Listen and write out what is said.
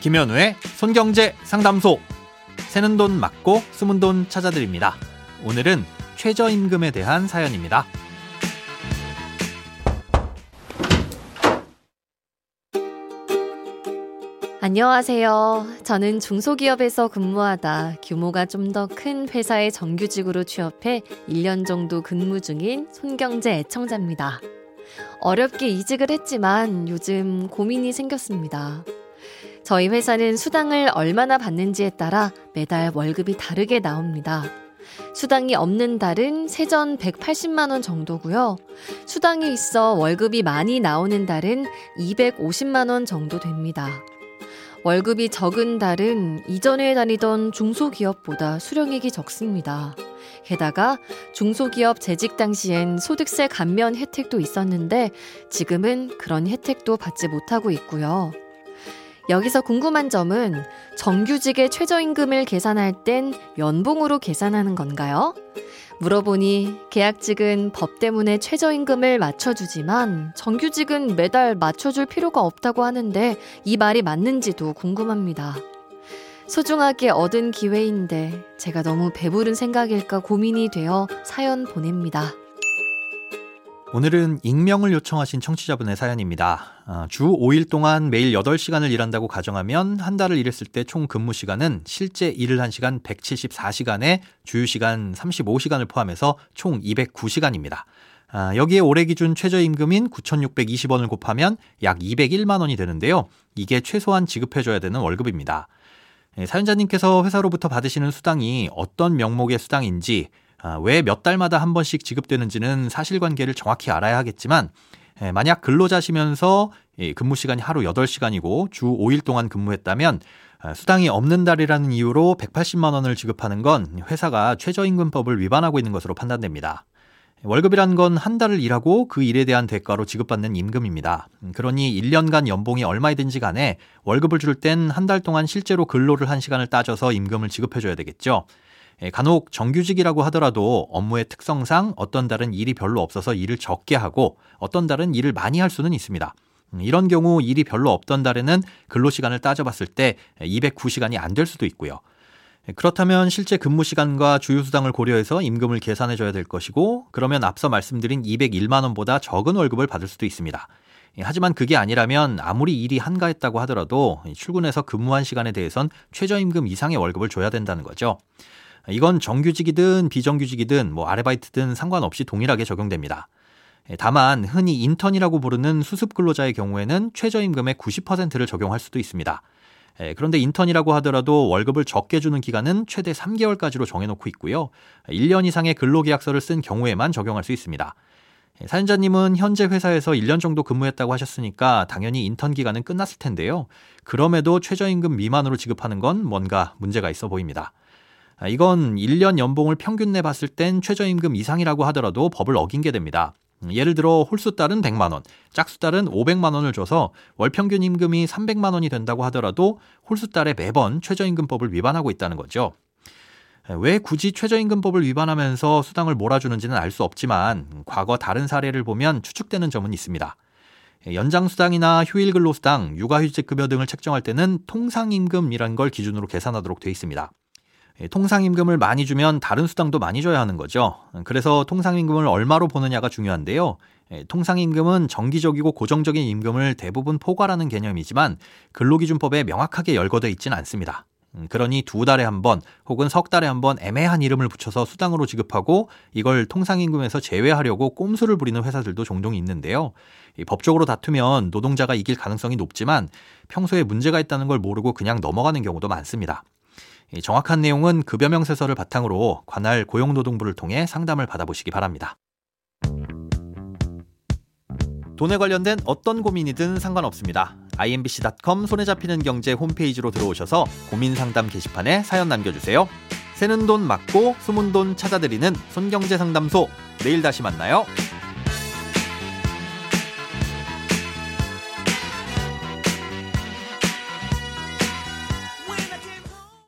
김현우의 손경제 상담소. 새는 돈 맞고 숨은 돈 찾아드립니다. 오늘은 최저임금에 대한 사연입니다. 안녕하세요. 저는 중소기업에서 근무하다 규모가 좀 더 큰 회사의 정규직으로 취업해 1년 정도 근무 중인 손경제 애청자입니다. 어렵게 이직을 했지만 요즘 고민이 생겼습니다. 저희 회사는 수당을 얼마나 받는지에 따라 매달 월급이 다르게 나옵니다. 수당이 없는 달은 세전 180만원 정도고요. 수당이 있어 월급이 많이 나오는 달은 250만원 정도 됩니다. 월급이 적은 달은 이전에 다니던 중소기업보다 수령액이 적습니다. 게다가 중소기업 재직 당시엔 소득세 감면 혜택도 있었는데 지금은 그런 혜택도 받지 못하고 있고요. 여기서 궁금한 점은 정규직의 최저임금을 계산할 땐 연봉으로 계산하는 건가요? 물어보니 계약직은 법 때문에 최저임금을 맞춰주지만 정규직은 매달 맞춰줄 필요가 없다고 하는데 이 말이 맞는지도 궁금합니다. 소중하게 얻은 기회인데 제가 너무 배부른 생각일까 고민이 되어 사연 보냅니다. 오늘은 익명을 요청하신 청취자분의 사연입니다. 어, 주 5일 동안 매일 8시간을 일한다고 가정하면 한 달을 일했을 때 총 근무 시간은 실제 일을 한 시간 174시간에 주휴 시간 35시간을 포함해서 총 209시간입니다. 아, 여기에 올해 기준 최저임금인 9,620원을 곱하면 약 201만 원이 되는데요. 이게 최소한 지급해줘야 되는 월급입니다. 예, 사연자님께서 회사로부터 받으시는 수당이 어떤 명목의 수당인지 아, 왜몇 달마다 한 번씩 지급되는지는 사실관계를 정확히 알아야 하겠지만 예, 만약 근로자시면서 근무 시간이 하루 8시간이고 주 5일 동안 근무했다면 아, 수당이 없는 달이라는 이유로 180만 원을 지급하는 건 회사가 최저임금법을 위반하고 있는 것으로 판단됩니다. 월급이란 건 한 달을 일하고 그 일에 대한 대가로 지급받는 임금입니다. 그러니 1년간 연봉이 얼마이든지 간에 월급을 줄 땐 한 달 동안 실제로 근로를 한 시간을 따져서 임금을 지급해줘야 되겠죠. 예, 간혹 정규직이라고 하더라도 업무의 특성상 어떤 달은 일이 별로 없어서 일을 적게 하고 어떤 달은 일을 많이 할 수는 있습니다. 음, 이런 경우 일이 별로 없던 달에는 근로시간을 따져봤을 때 209시간이 안 될 수도 있고요. 예, 그렇다면 실제 근무 시간과 주휴수당을 고려해서 임금을 계산해 줘야 될 것이고 그러면 앞서 말씀드린 201만 원보다 적은 월급을 받을 수도 있습니다. 예, 하지만 그게 아니라면 아무리 일이 한가했다고 하더라도 출근해서 근무한 시간에 대해선 최저임금 이상의 월급을 줘야 된다는 거죠. 이건 정규직이든 비정규직이든 뭐 아르바이트든 상관없이 동일하게 적용됩니다. 예, 다만 흔히 인턴이라고 부르는 수습 근로자의 경우에는 최저임금의 90%를 적용할 수도 있습니다. 예, 그런데 인턴이라고 하더라도 월급을 적게 주는 기간은 최대 3개월까지로 정해놓고 있고요. 1년 이상의 근로계약서를 쓴 경우에만 적용할 수 있습니다. 예, 사연자님은 현재 회사에서 1년 정도 근무했다고 하셨으니까 당연히 인턴 기간은 끝났을 텐데요. 그럼에도 최저임금 미만으로 지급하는 건 뭔가 문제가 있어 보입니다. 아, 이건 1년 연봉을 평균 내 봤을 땐 최저임금 이상이라고 하더라도 법을 어긴 게 됩니다. 음, 예를 들어 홀수 딸은 100만 원, 짝수 딸은 500만 원을 줘서 월 평균 임금이 300만 원이 된다고 하더라도 홀수 딸에 매번 최저임금법을 위반하고 있다는 거죠. 왜 굳이 최저임금법을 위반하면서 수당을 몰아주는지는 알 수 없지만 과거 다른 사례를 보면 추측되는 점은 있습니다. 연장수당이나 휴일근로수당, 육아휴직급여 등을 책정할 때는 통상임금이란 걸 기준으로 계산하도록 되어 있습니다. 예, 통상임금을 많이 주면 다른 수당도 많이 줘야 하는 거죠. 그래서 통상임금을 얼마로 보느냐가 중요한데요. 예, 통상임금은 정기적이고 고정적인 임금을 대부분 포괄하는 개념이지만 근로기준법에 명확하게 열거돼 있지는 않습니다. 음, 그러니 두 달에 한 번 혹은 석 달에 한 번 애매한 이름을 붙여서 수당으로 지급하고 이걸 통상임금에서 제외하려고 꼼수를 부리는 회사들도 종종 있는데요. 법적으로 다투면 노동자가 이길 가능성이 높지만 평소에 문제가 있다는 걸 모르고 그냥 넘어가는 경우도 많습니다. 정확한 내용은 급여 명 세서를 바탕으로 관할 고용노동부를 통해 상담을 받아보시기 바랍니다. 돈에 관련된 어떤 고민이든 상관없습니다. imbc.com 손에 잡히는 경제 홈페이지로 들어오셔서 고민 상담 게시판에 사연 남겨주세요. 새는 돈 맞고 숨은 돈 찾아드리는 손경제 상담소. 내일 다시 만나요.